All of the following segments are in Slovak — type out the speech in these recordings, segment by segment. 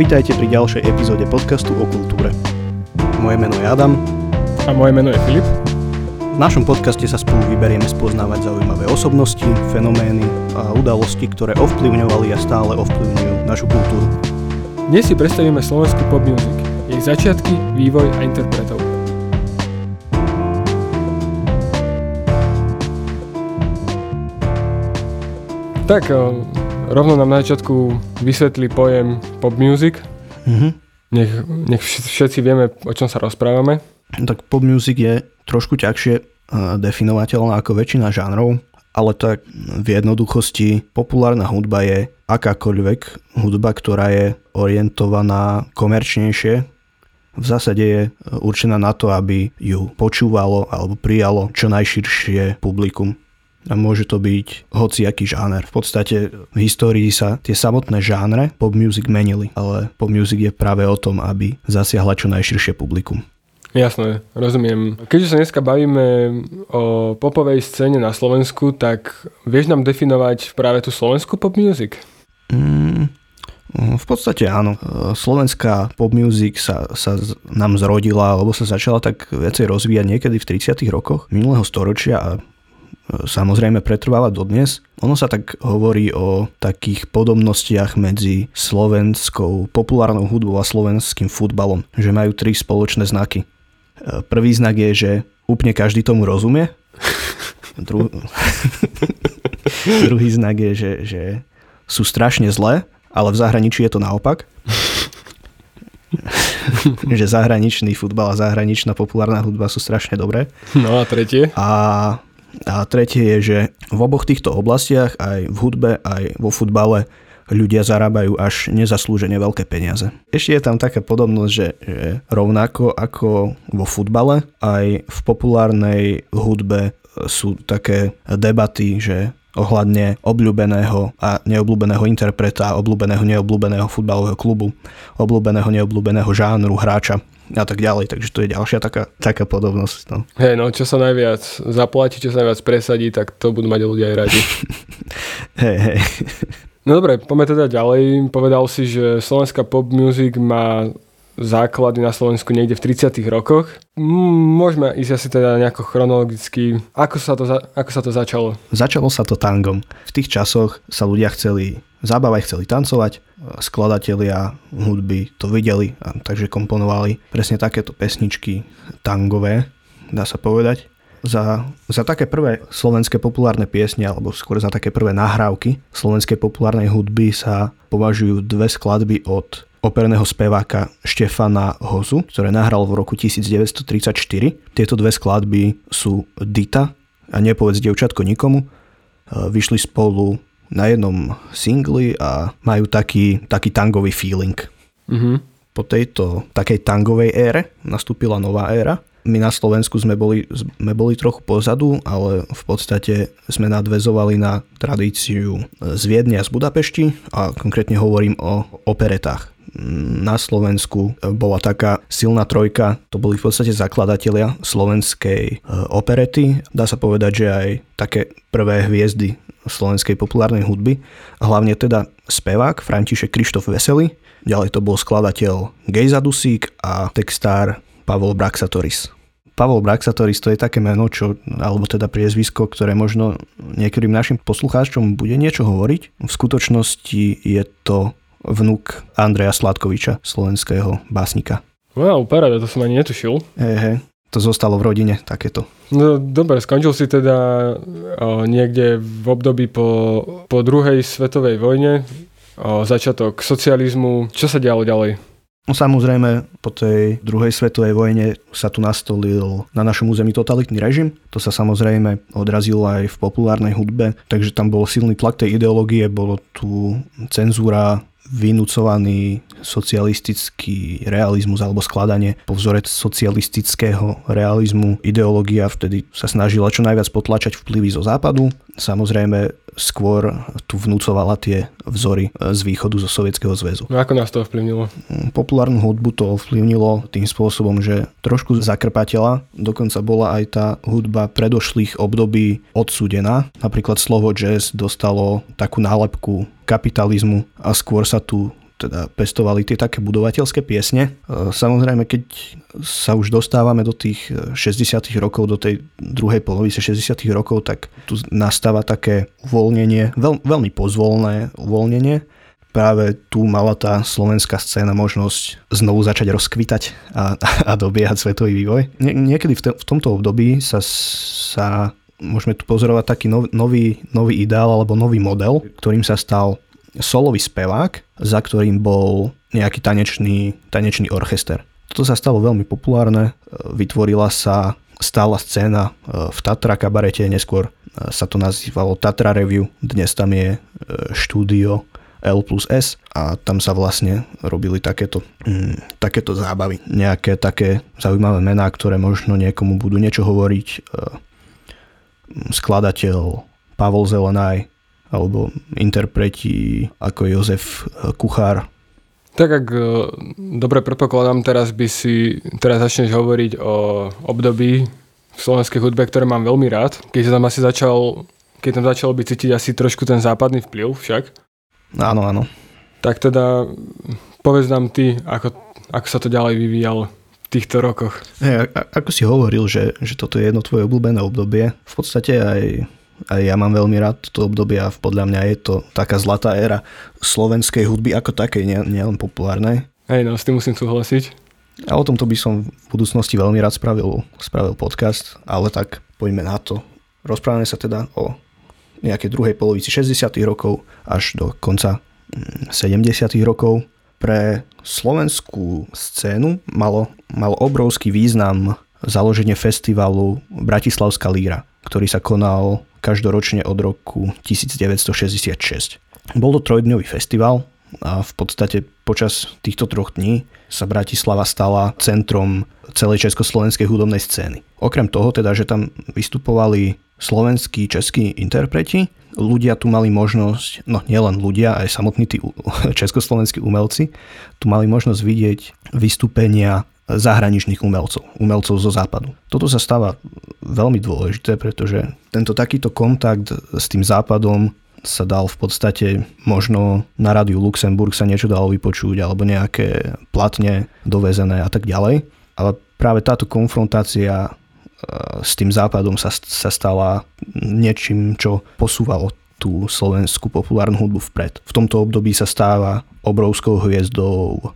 Vítajte pri ďalšej epizóde podcastu o kultúre. Moje meno je Adam. A moje meno je Filip. V našom podcaste sa spolu vyberieme spoznávať zaujímavé osobnosti, fenomény a udalosti, ktoré ovplyvňovali a stále ovplyvňujú našu kultúru. Dnes si predstavíme slovenskú pop music, jej začiatky, vývoj a interpretov. Tak, rovno nám na začiatku vysvetlí pojem pop music. Mm-hmm. Nech, nech všetci vieme, o čom sa rozprávame. Tak pop music je trošku ťažšie definovateľná ako väčšina žánrov, ale tak v jednoduchosti populárna hudba je akákoľvek hudba, ktorá je orientovaná komerčnejšie. V zásade je určená na to, aby ju počúvalo alebo prijalo čo najširšie publikum. A môže to byť hociaký žáner. V podstate v histórii sa tie samotné žánre pop music menili, ale pop music je práve o tom, aby zasiahla čo najširšie publikum. Jasné, rozumiem. Keďže sa dneska bavíme o popovej scéne na Slovensku, tak vieš nám definovať práve tú slovenskú pop music? Mm, v podstate áno. Slovenská pop music sa, sa nám zrodila, alebo sa začala tak viacej rozvíjať niekedy v 30 rokoch minulého storočia a samozrejme pretrváva dodnes. Ono sa tak hovorí o takých podobnostiach medzi slovenskou populárnou hudbou a slovenským futbalom, že majú tri spoločné znaky. Prvý znak je, že úplne každý tomu rozumie. Dru... Druhý znak je, že, že sú strašne zlé, ale v zahraničí je to naopak. že zahraničný futbal a zahraničná populárna hudba sú strašne dobré. No a tretie? A a tretie je, že v oboch týchto oblastiach, aj v hudbe, aj vo futbale, ľudia zarábajú až nezaslúžene veľké peniaze. Ešte je tam taká podobnosť, že, že rovnako ako vo futbale, aj v populárnej hudbe sú také debaty, že ohľadne obľúbeného a neobľúbeného interpreta, obľúbeného neobľúbeného futbalového klubu, obľúbeného neobľúbeného žánru hráča a tak ďalej. Takže to je ďalšia taká, taká podobnosť. No. Hej, no čo sa najviac zaplatí, čo sa najviac presadí, tak to budú mať ľudia aj radi. hej, hej. No dobre, poďme teda ďalej. Povedal si, že slovenská pop music má základy na Slovensku niekde v 30 rokoch. Môžeme ísť asi teda nejako chronologicky. Ako sa, to ako sa to začalo? Začalo sa to tangom. V tých časoch sa ľudia chceli zabávať, chceli tancovať. Skladatelia hudby to videli, a takže komponovali presne takéto pesničky tangové, dá sa povedať. Za, za také prvé slovenské populárne piesne, alebo skôr za také prvé nahrávky slovenskej populárnej hudby sa považujú dve skladby od operného speváka Štefana Hozu, ktoré nahral v roku 1934. Tieto dve skladby sú Dita a Nepovedz dievčatko nikomu. E, vyšli spolu na jednom singli a majú taký, taký tangový feeling. Mm-hmm. Po tejto takej tangovej ére nastúpila nová éra. My na Slovensku sme boli, sme boli trochu pozadu, ale v podstate sme nadvezovali na tradíciu z Viedne a z Budapešti a konkrétne hovorím o operetách na Slovensku bola taká silná trojka, to boli v podstate zakladatelia slovenskej e, operety. Dá sa povedať, že aj také prvé hviezdy slovenskej populárnej hudby. Hlavne teda spevák František Krištof Veselý, ďalej to bol skladateľ Gejza Dusík a textár Pavol Braxatoris. Pavol Braxatoris to je také meno, čo, alebo teda priezvisko, ktoré možno niektorým našim poslucháčom bude niečo hovoriť. V skutočnosti je to vnúk Andreja Sladkoviča, slovenského básnika. Wow, paráda, to som ani netušil. Hej, hej, to zostalo v rodine takéto. No dobre, skončil si teda o, niekde v období po, po druhej svetovej vojne, o, začiatok socializmu. Čo sa dialo ďalej? No samozrejme, po tej druhej svetovej vojne sa tu nastolil na našom území totalitný režim. To sa samozrejme odrazilo aj v populárnej hudbe, takže tam bol silný tlak tej ideológie, bolo tu cenzúra, vynúcovaný socialistický realizmus alebo skladanie po vzore socialistického realizmu. Ideológia vtedy sa snažila čo najviac potlačať vplyvy zo západu. Samozrejme skôr tu vnúcovala tie vzory z východu zo Sovietskeho zväzu. No ako nás to ovplyvnilo? Populárnu hudbu to ovplyvnilo tým spôsobom, že trošku zakrpatela, dokonca bola aj tá hudba predošlých období odsúdená. Napríklad slovo jazz dostalo takú nálepku kapitalizmu a skôr sa tu teda pestovali tie také budovateľské piesne. E, samozrejme, keď sa už dostávame do tých 60 rokov, do tej druhej polovice 60 rokov, tak tu nastáva také uvoľnenie, veľ, veľmi pozvolné uvoľnenie. Práve tu mala tá slovenská scéna možnosť znovu začať rozkvitať a, a dobiehať svetový vývoj. Nie, niekedy v, te, v tomto období sa, sa môžeme tu pozorovať taký nov, nový, nový ideál alebo nový model, ktorým sa stal solový spevák, za ktorým bol nejaký tanečný, tanečný orchester. Toto sa stalo veľmi populárne, vytvorila sa stála scéna e, v Tatra kabarete, neskôr e, sa to nazývalo Tatra Review, dnes tam je e, štúdio L plus S a tam sa vlastne robili takéto, mm, takéto zábavy. Nejaké také zaujímavé mená, ktoré možno niekomu budú niečo hovoriť. Skladateľ Pavol Zelenaj, alebo interpreti ako Jozef Kuchár. Tak ak e, dobre predpokladám, teraz by si, teraz začneš hovoriť o období v slovenskej hudbe, ktoré mám veľmi rád. Keď tam asi začal, keď tam začalo byť cítiť asi trošku ten západný vplyv však. Áno, áno. Tak teda povedz nám ty, ako, ako sa to ďalej vyvíjalo v týchto rokoch. Hey, ako si hovoril, že, že toto je jedno tvoje obľúbené obdobie, v podstate aj a ja mám veľmi rád toto obdobie a podľa mňa je to taká zlatá éra slovenskej hudby ako takej, nielen nie populárnej. Hej, no s tým musím súhlasiť. A o tomto by som v budúcnosti veľmi rád spravil, spravil podcast, ale tak poďme na to. Rozprávame sa teda o nejakej druhej polovici 60. rokov až do konca 70. Mm, rokov. Pre slovenskú scénu malo, malo obrovský význam založenie festivalu Bratislavská líra, ktorý sa konal každoročne od roku 1966. Bol to trojdňový festival a v podstate počas týchto troch dní sa Bratislava stala centrom celej československej hudobnej scény. Okrem toho teda, že tam vystupovali slovenskí, českí interpreti, ľudia tu mali možnosť, no nielen ľudia, aj samotní tí československí umelci, tu mali možnosť vidieť vystúpenia zahraničných umelcov, umelcov zo západu. Toto sa stáva veľmi dôležité, pretože tento takýto kontakt s tým západom sa dal v podstate možno na rádiu Luxemburg sa niečo dalo vypočuť alebo nejaké platne dovezené a tak ďalej. Ale práve táto konfrontácia e, s tým západom sa, sa stala niečím, čo posúvalo tú slovenskú populárnu hudbu vpred. V tomto období sa stáva obrovskou hviezdou e,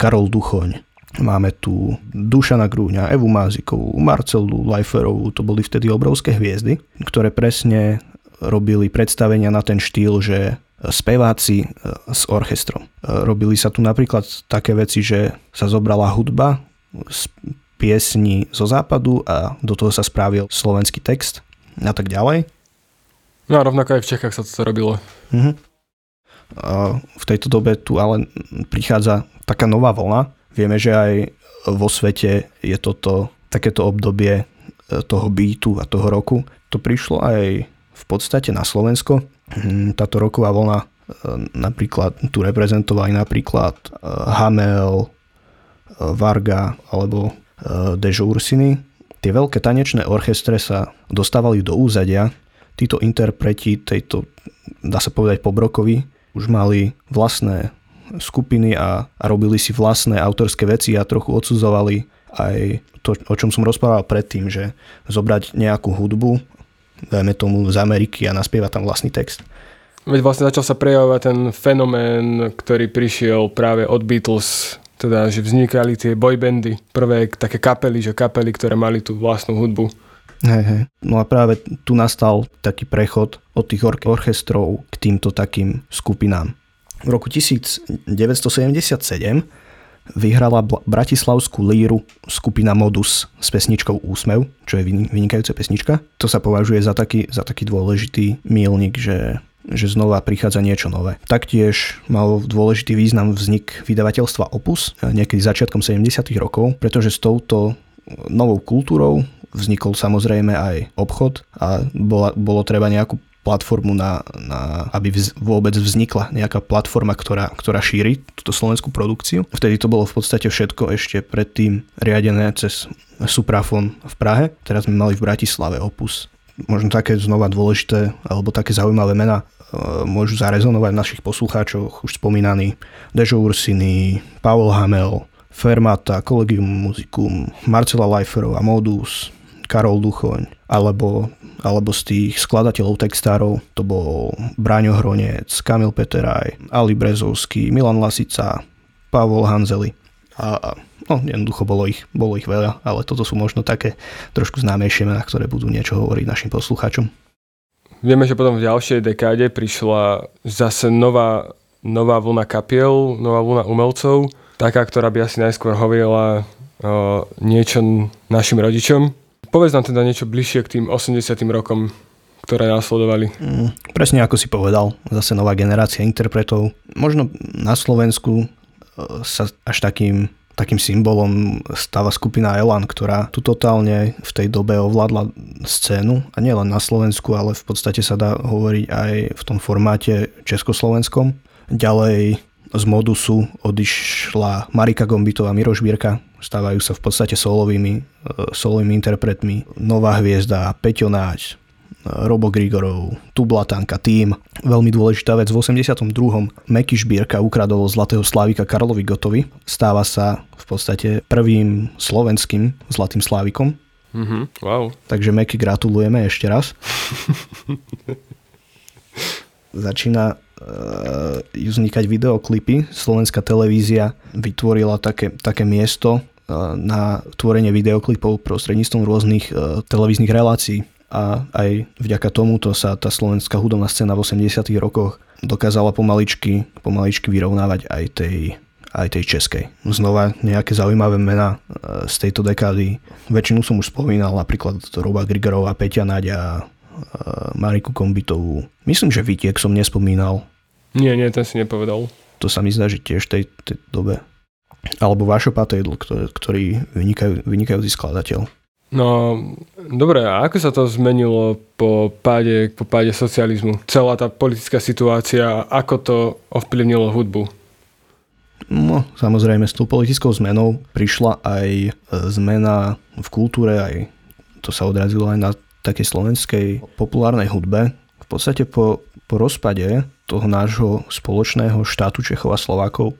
Karol Duchoň, Máme tu Dušana Grúňa, Evu Mázikovú, Marcelu Lajferovú, to boli vtedy obrovské hviezdy, ktoré presne robili predstavenia na ten štýl, že speváci e, s orchestrom. E, robili sa tu napríklad také veci, že sa zobrala hudba z piesni zo západu a do toho sa spravil slovenský text a tak ďalej. No a rovnako aj v Čechách sa to robilo. Uh-huh. A v tejto dobe tu ale prichádza taká nová vlna, Vieme, že aj vo svete je toto takéto obdobie e, toho beatu a toho roku. To prišlo aj v podstate na Slovensko. Hm, táto roková vlna e, napríklad tu reprezentovali napríklad e, Hamel, Varga alebo Dežo Ursiny. Tie veľké tanečné orchestre sa dostávali do úzadia. Títo interpreti tejto, dá sa povedať, pobrokovi už mali vlastné skupiny a, a robili si vlastné autorské veci a trochu odsudzovali aj to, o čom som rozprával predtým, že zobrať nejakú hudbu, dajme tomu z Ameriky a naspievať tam vlastný text. Veď vlastne začal sa prejavovať ten fenomén, ktorý prišiel práve od Beatles, teda že vznikali tie boybandy, prvé také kapely, že kapely, ktoré mali tú vlastnú hudbu. Hej, hej. No a práve tu nastal taký prechod od tých orchestrov k týmto takým skupinám. V roku 1977 vyhrala bratislavskú líru skupina Modus s pesničkou Úsmev, čo je vynikajúca pesnička. To sa považuje za taký, za taký dôležitý mílnik, že že znova prichádza niečo nové. Taktiež mal dôležitý význam vznik vydavateľstva Opus niekedy začiatkom 70. rokov, pretože s touto novou kultúrou vznikol samozrejme aj obchod a bola, bolo treba nejakú platformu na, na aby vz, vôbec vznikla nejaká platforma, ktorá, ktorá šíri túto slovenskú produkciu. Vtedy to bolo v podstate všetko ešte predtým riadené cez Suprafon v Prahe. Teraz sme mali v Bratislave Opus. Možno také znova dôležité alebo také zaujímavé mená môžu zarezonovať v našich poslucháčoch už spomínaný Dežo Ursiny, Pavel Hamel, Fermata, Collegium Musicum, Marcela Leiferova, Modus, Karol Duchoň, alebo, alebo z tých skladateľov textárov to bol Braňo Hronec, Kamil Peteraj, Ali Brezovský, Milan Lasica, Pavol Hanzeli. A, no, jednoducho bolo ich, bolo ich veľa, ale toto sú možno také trošku známejšie mená, ktoré budú niečo hovoriť našim poslucháčom. Vieme, že potom v ďalšej dekáde prišla zase nová, nová vlna kapiel, nová vlna umelcov, taká, ktorá by asi najskôr hovorila o, niečo našim rodičom. Povedz nám teda niečo bližšie k tým 80 rokom, ktoré následovali. Mm, presne ako si povedal, zase nová generácia interpretov. Možno na Slovensku sa až takým takým symbolom stáva skupina Elan, ktorá tu totálne v tej dobe ovládla scénu a nielen na Slovensku, ale v podstate sa dá hovoriť aj v tom formáte československom. Ďalej z modusu odišla Marika Gombitová, Miroš Bírka, stávajú sa v podstate solovými, e, solovými interpretmi. Nová hviezda, Peťo Náč, Robo Grigorov, Tublatanka, tým. Veľmi dôležitá vec, v 82. Meky Šbírka ukradol zlatého Slávika Karlovi Gotovi. Stáva sa v podstate prvým slovenským zlatým Slávikom. Mm-hmm, wow. Takže Meky gratulujeme ešte raz. Začína vznikať videoklipy. Slovenská televízia vytvorila také, také miesto uh, na tvorenie videoklipov prostredníctvom rôznych uh, televíznych relácií a aj vďaka tomuto sa tá slovenská hudobná scéna v 80 rokoch dokázala pomaličky, pomaličky vyrovnávať aj tej, aj tej českej. Znova nejaké zaujímavé mená e, z tejto dekády. Väčšinu som už spomínal, napríklad Roba Grigerova, Peťa Nadia, e, Mariku Kombitovú. Myslím, že Vitiek som nespomínal. Nie, nie, ten si nepovedal. To sa mi zdá, že tiež v tej, tej dobe. Alebo Vašo Patejdl, ktorý, ktorý vynikajú, vynikajúci skladateľ. No, dobre, a ako sa to zmenilo po páde, po páde socializmu? Celá tá politická situácia, ako to ovplyvnilo hudbu? No, samozrejme, s tou politickou zmenou prišla aj e, zmena v kultúre, aj to sa odrazilo aj na takej slovenskej populárnej hudbe. V podstate po, po rozpade toho nášho spoločného štátu Čechov a Slovákov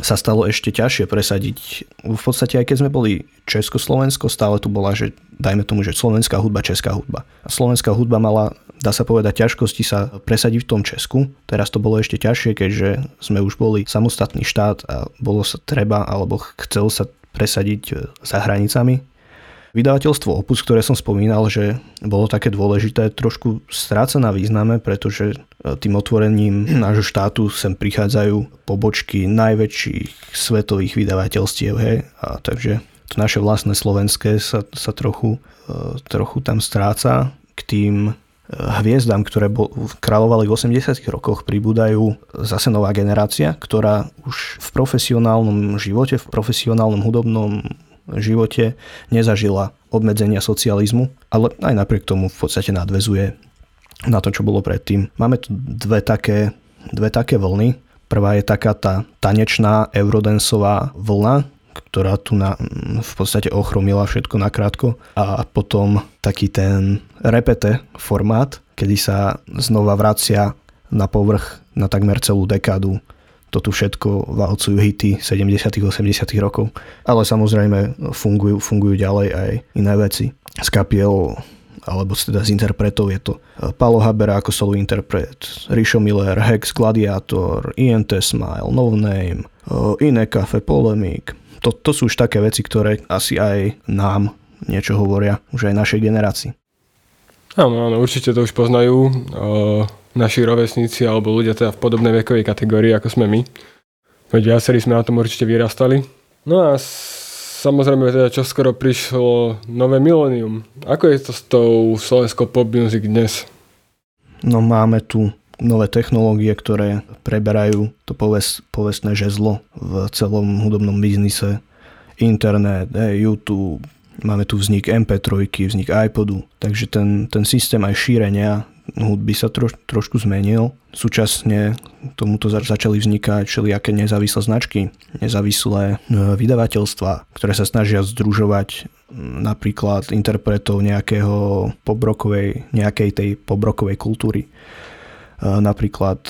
sa stalo ešte ťažšie presadiť. V podstate aj keď sme boli Československo, stále tu bola, že dajme tomu, že slovenská hudba, česká hudba. A slovenská hudba mala, dá sa povedať, ťažkosti sa presadiť v tom Česku. Teraz to bolo ešte ťažšie, keďže sme už boli samostatný štát a bolo sa treba, alebo chcel sa presadiť za hranicami Vydavateľstvo Opus, ktoré som spomínal, že bolo také dôležité, trošku stráca na význame, pretože e, tým otvorením nášho štátu sem prichádzajú pobočky najväčších svetových vydavateľstiev, hej, a takže to naše vlastné slovenské sa, sa trochu, e, trochu tam stráca k tým e, hviezdám, ktoré bol, kráľovali v 80 rokoch, pribúdajú zase nová generácia, ktorá už v profesionálnom živote, v profesionálnom hudobnom živote nezažila obmedzenia socializmu, ale aj napriek tomu v podstate nadvezuje na to, čo bolo predtým. Máme tu dve také, dve také vlny. Prvá je taká tá tanečná eurodensová vlna, ktorá tu na, v podstate ochromila všetko nakrátko a potom taký ten repete formát, kedy sa znova vracia na povrch na takmer celú dekádu to tu všetko valcujú hity 70 80 rokov. Ale samozrejme fungujú, fungujú ďalej aj iné veci. Z kapiel alebo teda z interpretov je to eh, Palo Habera ako solo interpret, Rišo Miller, Hex, Gladiator, INT Smile, No Name, eh, Iné Cafe, Polemic. To, to sú už také veci, ktoré asi aj nám niečo hovoria, už aj našej generácii. Áno, áno, určite to už poznajú. Uh naši rovesníci alebo ľudia teda v podobnej vekovej kategórii ako sme my. Veď viacerí sme na tom určite vyrastali. No a samozrejme teda čo skoro prišlo nové milénium. Ako je to s tou slovenskou pop music dnes? No máme tu nové technológie, ktoré preberajú to poves, povestné žezlo v celom hudobnom biznise. Internet, YouTube, máme tu vznik MP3, vznik iPodu, takže ten, ten systém aj šírenia hudby sa troš, trošku zmenil. Súčasne tomuto začali vznikať všelijaké nezávislé značky, nezávislé e, vydavateľstva, ktoré sa snažia združovať napríklad interpretov nejakého pobrokovej, nejakej tej pobrokovej kultúry. napríklad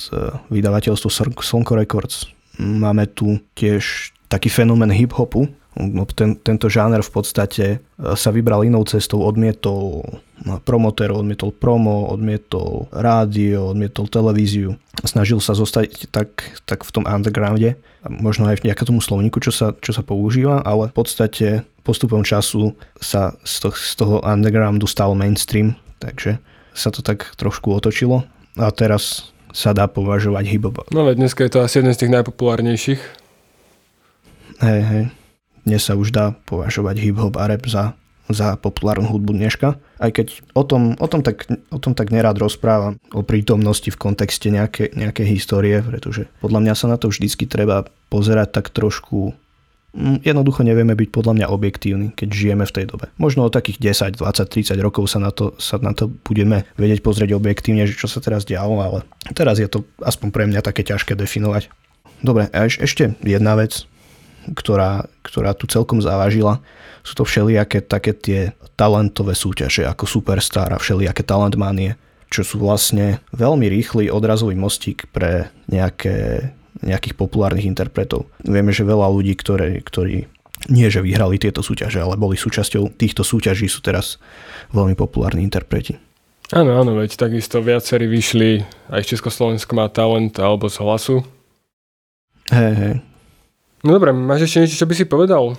vydavateľstvo Slnko Records. Máme tu tiež taký fenomén hip-hopu, No, ten, tento žáner v podstate e, sa vybral inou cestou, odmietol no, promotér, odmietol promo, odmietol rádio, odmietol televíziu. Snažil sa zostať tak, tak v tom undergrounde, možno aj v nejakom tomu slovníku, čo sa, čo sa používa, ale v podstate postupom času sa z toho, z toho undergroundu stal mainstream, takže sa to tak trošku otočilo a teraz sa dá považovať hip-hop. No veď dneska je to asi jeden z tých najpopulárnejších. Hej, hej dnes sa už dá považovať hip-hop a rap za, za populárnu hudbu dneška. Aj keď o tom, o tom, tak, o tom tak nerád rozprávam, o prítomnosti v kontexte nejaké, histórie, pretože podľa mňa sa na to vždycky treba pozerať tak trošku mm, Jednoducho nevieme byť podľa mňa objektívni, keď žijeme v tej dobe. Možno o takých 10, 20, 30 rokov sa na to, sa na to budeme vedieť pozrieť objektívne, že čo sa teraz dialo, ale teraz je to aspoň pre mňa také ťažké definovať. Dobre, a ešte jedna vec, ktorá, ktorá tu celkom závažila. Sú to všelijaké také tie talentové súťaže ako Superstar a všelijaké talentmanie, čo sú vlastne veľmi rýchly odrazový mostík pre nejaké, nejakých populárnych interpretov. Vieme, že veľa ľudí, ktorí, ktorí nie že vyhrali tieto súťaže, ale boli súčasťou týchto súťaží, sú teraz veľmi populárni interpreti. Áno, áno, veď takisto viacerí vyšli, aj Československo má talent alebo z hlasu. Hej, hej, No dobre, máš ešte niečo, čo by si povedal?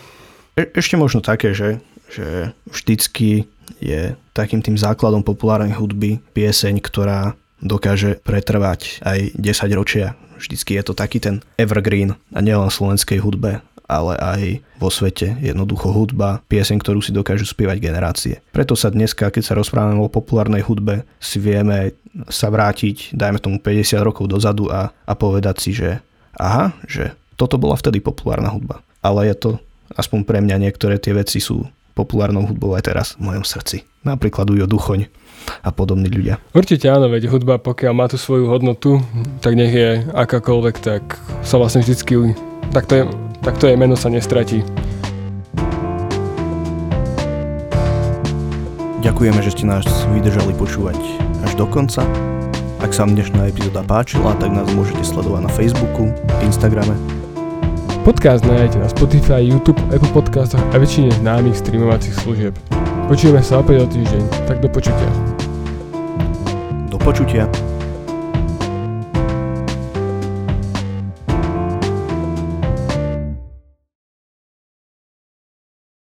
E- ešte možno také, že, že vždycky je takým tým základom populárnej hudby pieseň, ktorá dokáže pretrvať aj 10 ročia. Vždycky je to taký ten evergreen a nielen slovenskej hudbe, ale aj vo svete. Jednoducho hudba, pieseň, ktorú si dokážu spievať generácie. Preto sa dneska, keď sa rozprávame o populárnej hudbe, si vieme sa vrátiť, dajme tomu 50 rokov dozadu a, a povedať si, že aha, že toto bola vtedy populárna hudba. Ale je to, aspoň pre mňa, niektoré tie veci sú populárnou hudbou aj teraz v mojom srdci. Napríklad Ujo Duchoň a podobní ľudia. Určite áno, veď hudba, pokiaľ má tú svoju hodnotu, tak nech je akákoľvek, tak sa vlastne vždycky, tak to je, tak to je meno sa nestratí. Ďakujeme, že ste nás vydržali počúvať až do konca. Ak sa vám dnešná epizóda páčila, tak nás môžete sledovať na Facebooku, Instagrame Podcast nájdete na Spotify, YouTube, Apple Podcastoch a väčšine známych streamovacích služieb. Počujeme sa opäť o týždeň, tak do počutia. Do počutia.